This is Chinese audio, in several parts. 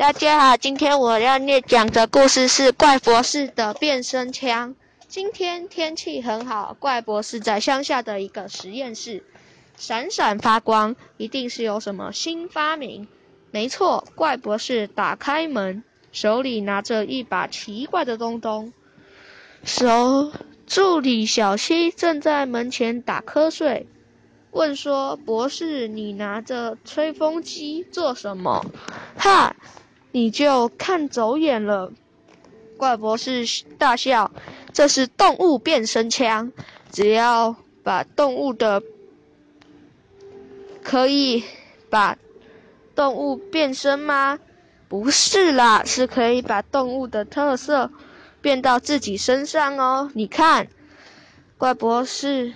大家好，今天我要念讲的故事是怪博士的变身枪。今天天气很好，怪博士在乡下的一个实验室，闪闪发光，一定是有什么新发明。没错，怪博士打开门，手里拿着一把奇怪的东东。手助理小西正在门前打瞌睡，问说：“博士，你拿着吹风机做什么？”哈！你就看走眼了，怪博士大笑。这是动物变身枪，只要把动物的，可以把动物变身吗？不是啦，是可以把动物的特色变到自己身上哦。你看，怪博士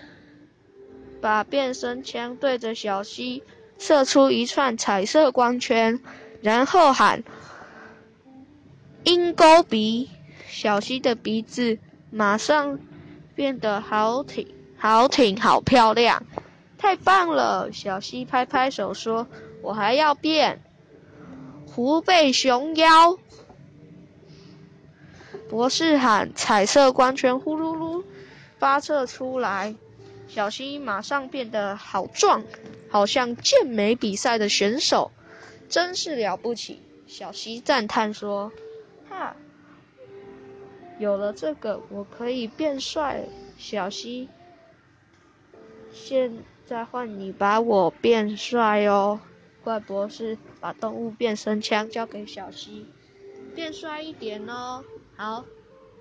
把变身枪对着小溪，射出一串彩色光圈，然后喊。鹰钩鼻，小溪的鼻子马上变得好挺、好挺、好漂亮，太棒了！小溪拍拍手说：“我还要变虎背熊腰。”博士喊：“彩色光圈呼噜噜发射出来，小溪马上变得好壮，好像健美比赛的选手，真是了不起！”小溪赞叹说。有了这个，我可以变帅。小溪，现在换你把我变帅哦。怪博士把动物变身枪交给小溪，变帅一点哦。好，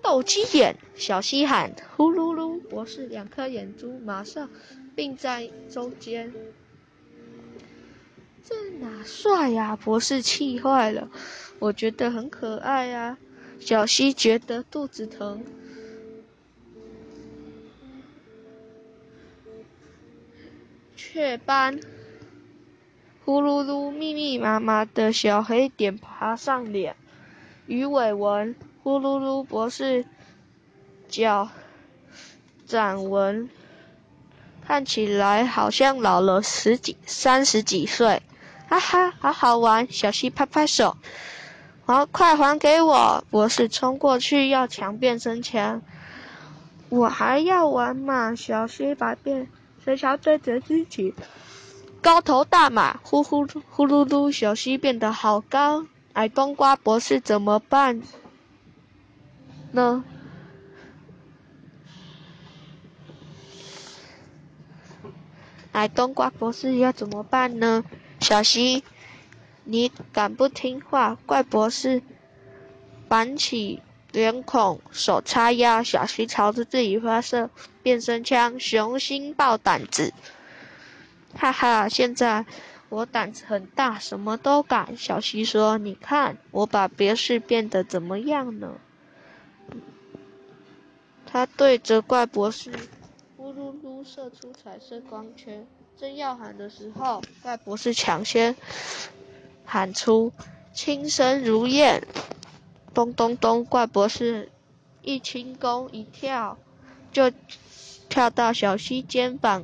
斗鸡眼，小溪喊，呼噜噜，博士两颗眼珠马上并在中间。这哪帅呀？博士气坏了。我觉得很可爱呀。小溪觉得肚子疼。雀斑，呼噜噜，密密麻麻的小黑点爬上脸。鱼尾纹，呼噜噜，博士脚掌纹，看起来好像老了十几、三十几岁。哈哈，好好玩！小溪拍拍手，好，快还给我！博士冲过去要抢变身枪，我还要玩嘛！小溪把变身枪对着自己，高头大马，呼呼呼噜噜，小溪变得好高，矮冬瓜博士怎么办呢？矮冬瓜博士要怎么办呢？小溪，你敢不听话？怪博士板起脸孔，手叉腰。小溪朝着自己发射变身枪，雄心豹胆子。哈哈，现在我胆子很大，什么都敢。小溪说：“你看，我把别墅变得怎么样呢？”他对着怪博士。呼噜噜，射出彩色光圈。正要喊的时候，怪博士抢先喊出，轻声如燕。咚咚咚，怪博士一轻功一跳，就跳到小溪肩膀，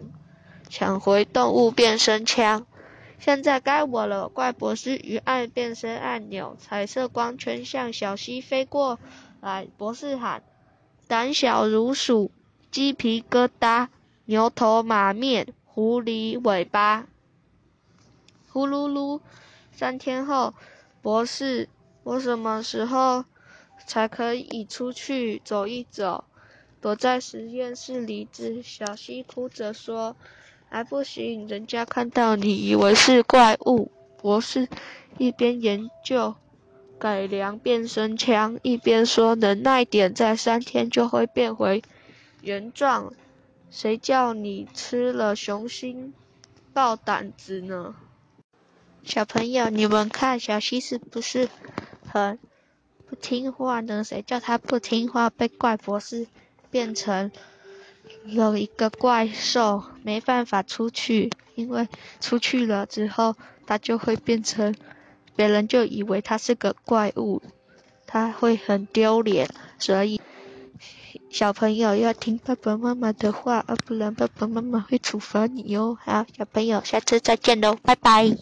抢回动物变身枪。现在该我了，怪博士一按变身按钮，彩色光圈向小溪飞过来。博士喊：“胆小如鼠。”鸡皮疙瘩，牛头马面，狐狸尾巴，呼噜噜。三天后，博士，我什么时候才可以出去走一走？躲在实验室里，只小溪哭着说：“还不行，人家看到你以为是怪物。”博士一边研究改良变身枪，一边说：“能耐点，在三天就会变回。”原状，谁叫你吃了雄心豹胆子呢？小朋友，你们看小溪是不是很不听话呢？谁叫他不听话，被怪博士变成有一个怪兽，没办法出去，因为出去了之后，他就会变成别人就以为他是个怪物，他会很丢脸，所以。小朋友要听爸爸妈妈的话，要不然爸爸妈妈会处罚你哟。好，小朋友，下次再见喽，拜拜。